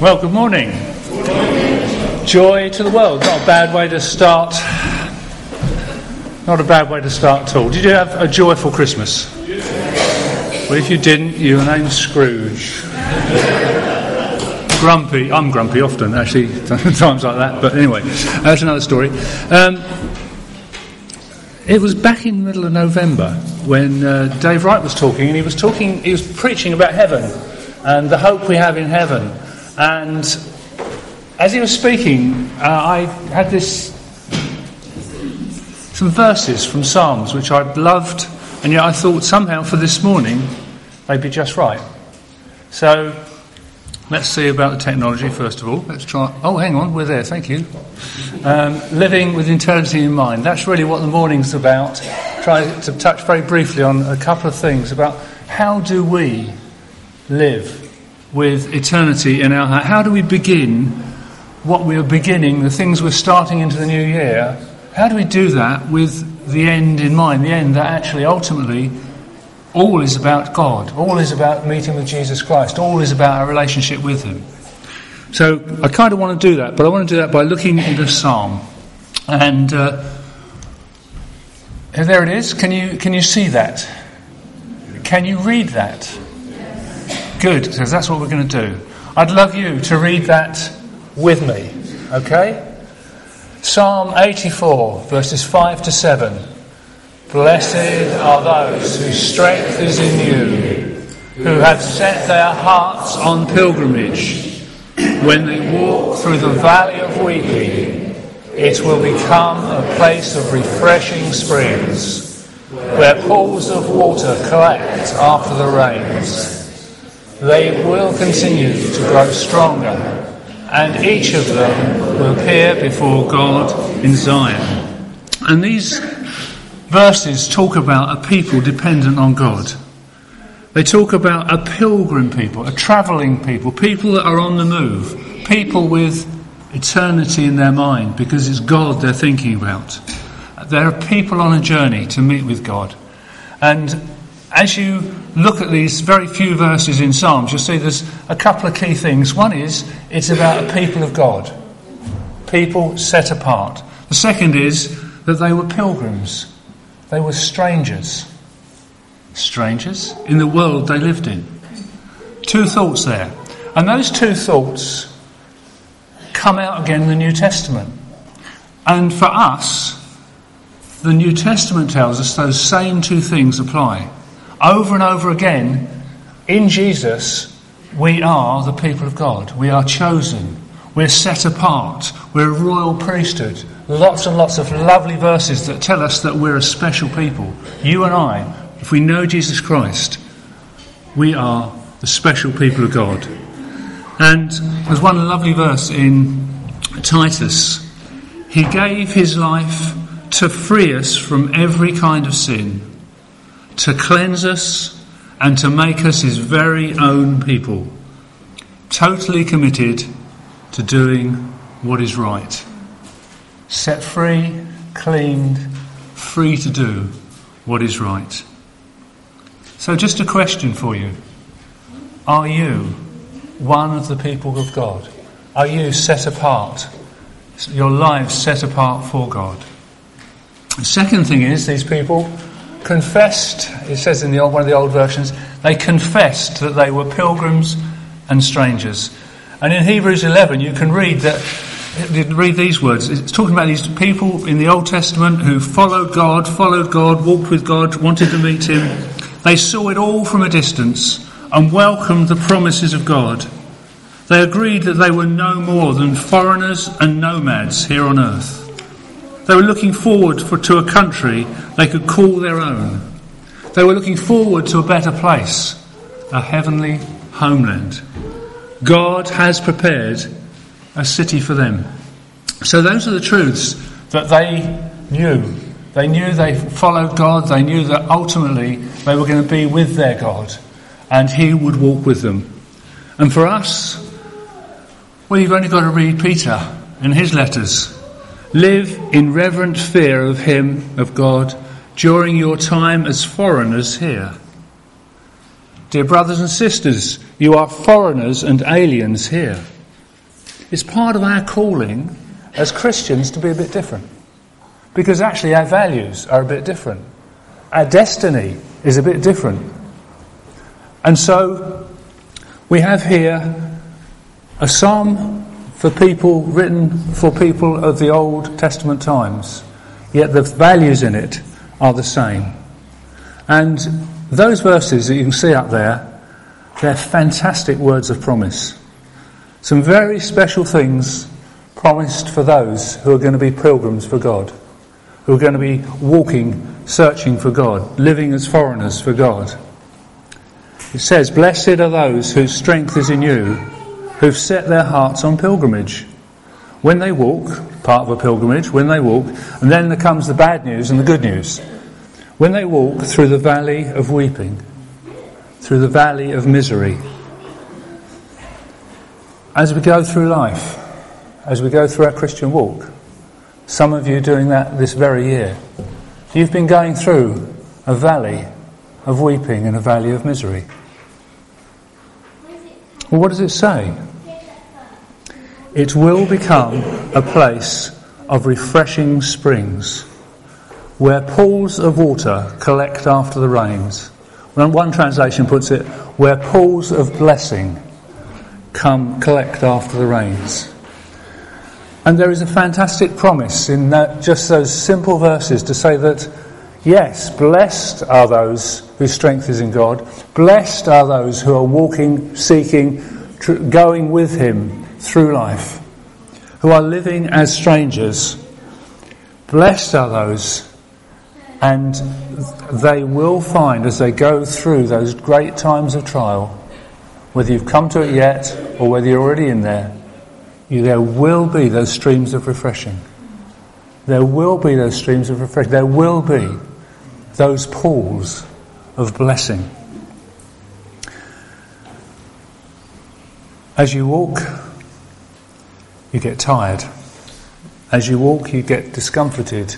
Well, good morning. Joy to the world. Not a bad way to start. Not a bad way to start at all. Did you have a joyful Christmas? Well, if you didn't, your name's Scrooge. grumpy. I'm grumpy often, actually, times like that. But anyway, that's another story. Um, it was back in the middle of November when uh, Dave Wright was talking, and he was talking, he was preaching about heaven and the hope we have in heaven. And as he was speaking, uh, I had this some verses from Psalms which I'd loved, and yet I thought somehow for this morning they'd be just right. So let's see about the technology first of all. Let's try. Oh, hang on, we're there. Thank you. Um, living with eternity in mind. That's really what the morning's about. Try to touch very briefly on a couple of things about how do we live with eternity in our heart. How do we begin what we are beginning, the things we're starting into the new year? How do we do that with the end in mind? The end that actually ultimately all is about God, all is about meeting with Jesus Christ, all is about our relationship with Him. So I kind of want to do that, but I want to do that by looking into Psalm. And uh, there it is. Can you, can you see that? Can you read that? Good, because that's what we're going to do. I'd love you to read that with me, okay? Psalm 84, verses 5 to 7. Blessed are those whose strength is in you, who have set their hearts on pilgrimage. When they walk through the valley of weeping, it will become a place of refreshing springs, where pools of water collect after the rains. They will continue to grow stronger, and each of them will appear before God in Zion. And these verses talk about a people dependent on God. They talk about a pilgrim people, a travelling people, people that are on the move, people with eternity in their mind because it's God they're thinking about. There are people on a journey to meet with God. And as you look at these very few verses in Psalms, you'll see there's a couple of key things. One is it's about a people of God, people set apart. The second is that they were pilgrims, they were strangers. Strangers in the world they lived in. Two thoughts there. And those two thoughts come out again in the New Testament. And for us, the New Testament tells us those same two things apply. Over and over again, in Jesus, we are the people of God. We are chosen. We're set apart. We're a royal priesthood. Lots and lots of lovely verses that tell us that we're a special people. You and I, if we know Jesus Christ, we are the special people of God. And there's one lovely verse in Titus. He gave his life to free us from every kind of sin to cleanse us and to make us his very own people, totally committed to doing what is right. Set free, cleaned, free to do what is right. So, just a question for you Are you one of the people of God? Are you set apart? Your lives set apart for God? The second thing is, these people confessed, it says in the old, one of the old versions, they confessed that they were pilgrims and strangers. And in Hebrews 11, you can read that. Read these words. It's talking about these people in the Old Testament who followed God, followed God, walked with God, wanted to meet Him. They saw it all from a distance and welcomed the promises of God. They agreed that they were no more than foreigners and nomads here on earth. They were looking forward for, to a country they could call their own. They were looking forward to a better place, a heavenly homeland. God has prepared a city for them. So those are the truths that they knew. They knew they followed God. They knew that ultimately they were going to be with their God and He would walk with them. And for us, well, you've only got to read Peter and his letters. Live in reverent fear of Him, of God, during your time as foreigners here. Dear brothers and sisters, you are foreigners and aliens here. It's part of our calling as Christians to be a bit different. Because actually our values are a bit different. Our destiny is a bit different. And so we have here a psalm for people written for people of the Old Testament times, yet the values in it are the same. And those verses that you can see up there, they're fantastic words of promise. Some very special things promised for those who are going to be pilgrims for God, who are going to be walking, searching for God, living as foreigners for God. It says, Blessed are those whose strength is in you, who've set their hearts on pilgrimage. When they walk, part of a pilgrimage, when they walk, and then there comes the bad news and the good news. When they walk through the valley of weeping, through the valley of misery, as we go through life, as we go through our Christian walk, some of you doing that this very year, you've been going through a valley of weeping and a valley of misery. Well, what does it say? It will become a place of refreshing springs where pools of water collect after the rains. One translation puts it, where pools of blessing come collect after the rains. And there is a fantastic promise in that, just those simple verses to say that, yes, blessed are those whose strength is in God, blessed are those who are walking, seeking, tr- going with Him through life, who are living as strangers. Blessed are those and they will find as they go through those great times of trial, whether you've come to it yet or whether you're already in there, you, there will be those streams of refreshing. There will be those streams of refreshing. There will be those pools of blessing. As you walk, you get tired. As you walk, you get discomforted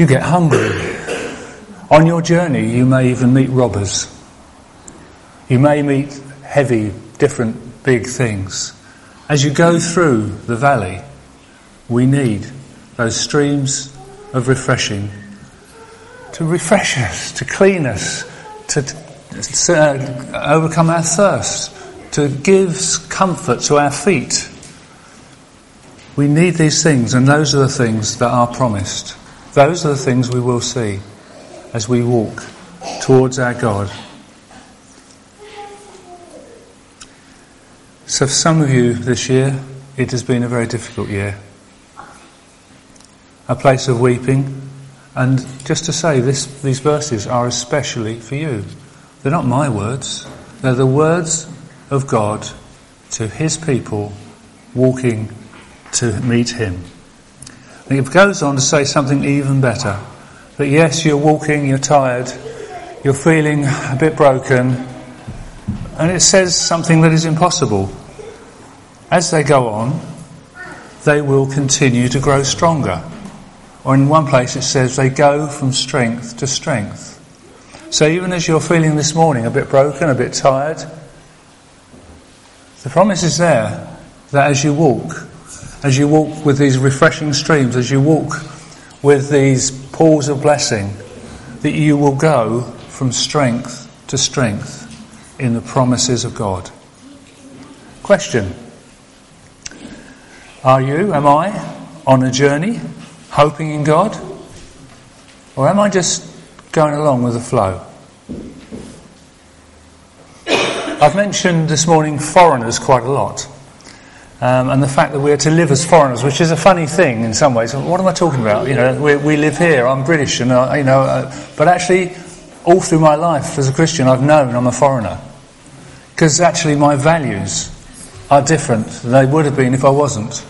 you get hungry. On your journey, you may even meet robbers. You may meet heavy, different, big things. As you go through the valley, we need those streams of refreshing to refresh us, to clean us, to, to uh, overcome our thirst, to give comfort to our feet. We need these things, and those are the things that are promised. Those are the things we will see as we walk towards our God. So, for some of you this year, it has been a very difficult year. A place of weeping. And just to say, this, these verses are especially for you. They're not my words, they're the words of God to His people walking to meet Him. It goes on to say something even better. That yes, you're walking, you're tired, you're feeling a bit broken, and it says something that is impossible. As they go on, they will continue to grow stronger. Or in one place it says they go from strength to strength. So even as you're feeling this morning a bit broken, a bit tired, the promise is there that as you walk, as you walk with these refreshing streams, as you walk with these pools of blessing, that you will go from strength to strength in the promises of God. Question Are you, am I, on a journey, hoping in God? Or am I just going along with the flow? I've mentioned this morning foreigners quite a lot. Um, and the fact that we're to live as foreigners, which is a funny thing in some ways. What am I talking about? You know, we, we live here. I'm British, and uh, you know, uh, but actually, all through my life as a Christian, I've known I'm a foreigner because actually my values are different than they would have been if I wasn't,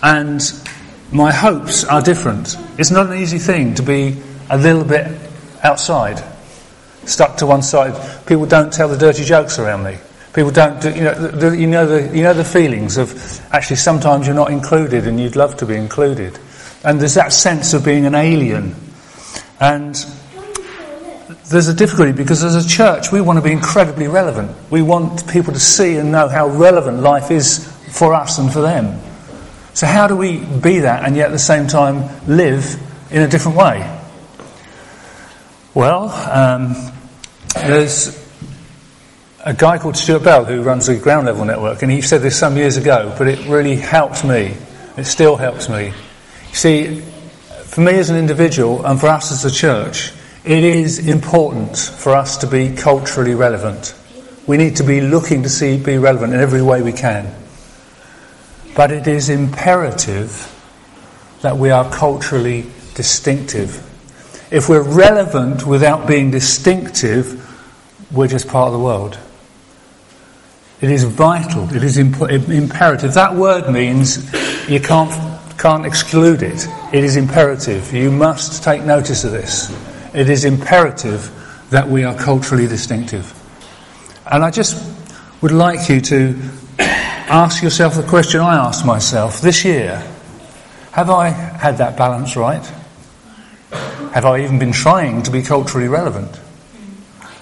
and my hopes are different. It's not an easy thing to be a little bit outside, stuck to one side. People don't tell the dirty jokes around me. People don't, do, you know, the, you know the you know the feelings of actually sometimes you're not included and you'd love to be included, and there's that sense of being an alien, and there's a difficulty because as a church we want to be incredibly relevant. We want people to see and know how relevant life is for us and for them. So, how do we be that and yet at the same time live in a different way? Well, um, there's a guy called Stuart Bell who runs the ground level network, and he said this some years ago, but it really helped me. It still helps me. You see, for me as an individual and for us as a church, it is important for us to be culturally relevant. We need to be looking to see be relevant in every way we can. But it is imperative that we are culturally distinctive. If we're relevant without being distinctive, we're just part of the world. It is vital. It is imp- imperative. That word means you can't, can't exclude it. It is imperative. You must take notice of this. It is imperative that we are culturally distinctive. And I just would like you to ask yourself the question I asked myself this year. Have I had that balance right? Have I even been trying to be culturally relevant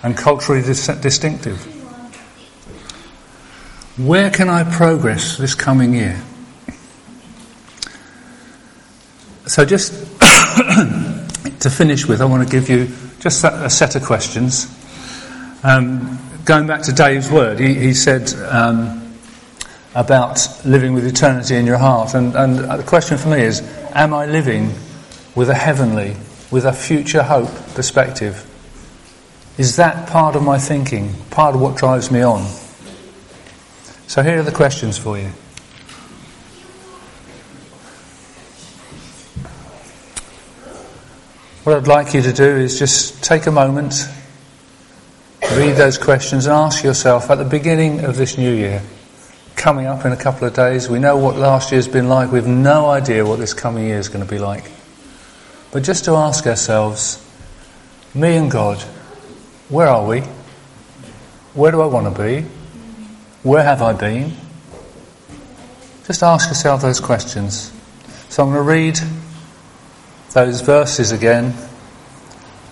and culturally dis- distinctive? Where can I progress this coming year? So, just to finish with, I want to give you just a set of questions. Um, going back to Dave's word, he, he said um, about living with eternity in your heart. And, and the question for me is Am I living with a heavenly with a future hope perspective? Is that part of my thinking, part of what drives me on? So here are the questions for you. What I'd like you to do is just take a moment, read those questions, and ask yourself at the beginning of this new year, coming up in a couple of days, we know what last year's been like, we've no idea what this coming year is going to be like. But just to ask ourselves, me and God, where are we? Where do I want to be? Where have I been? Just ask yourself those questions. So I'm going to read those verses again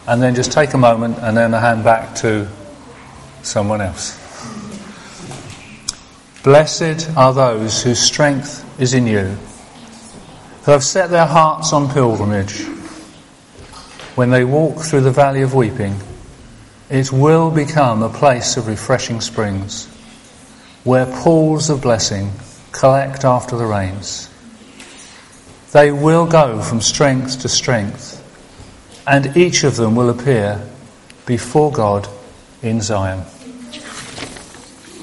and then just take a moment and then I hand back to someone else. Blessed are those whose strength is in you, who have set their hearts on pilgrimage when they walk through the valley of weeping, it will become a place of refreshing springs, where pools of blessing collect after the rains. They will go from strength to strength, and each of them will appear before God in Zion.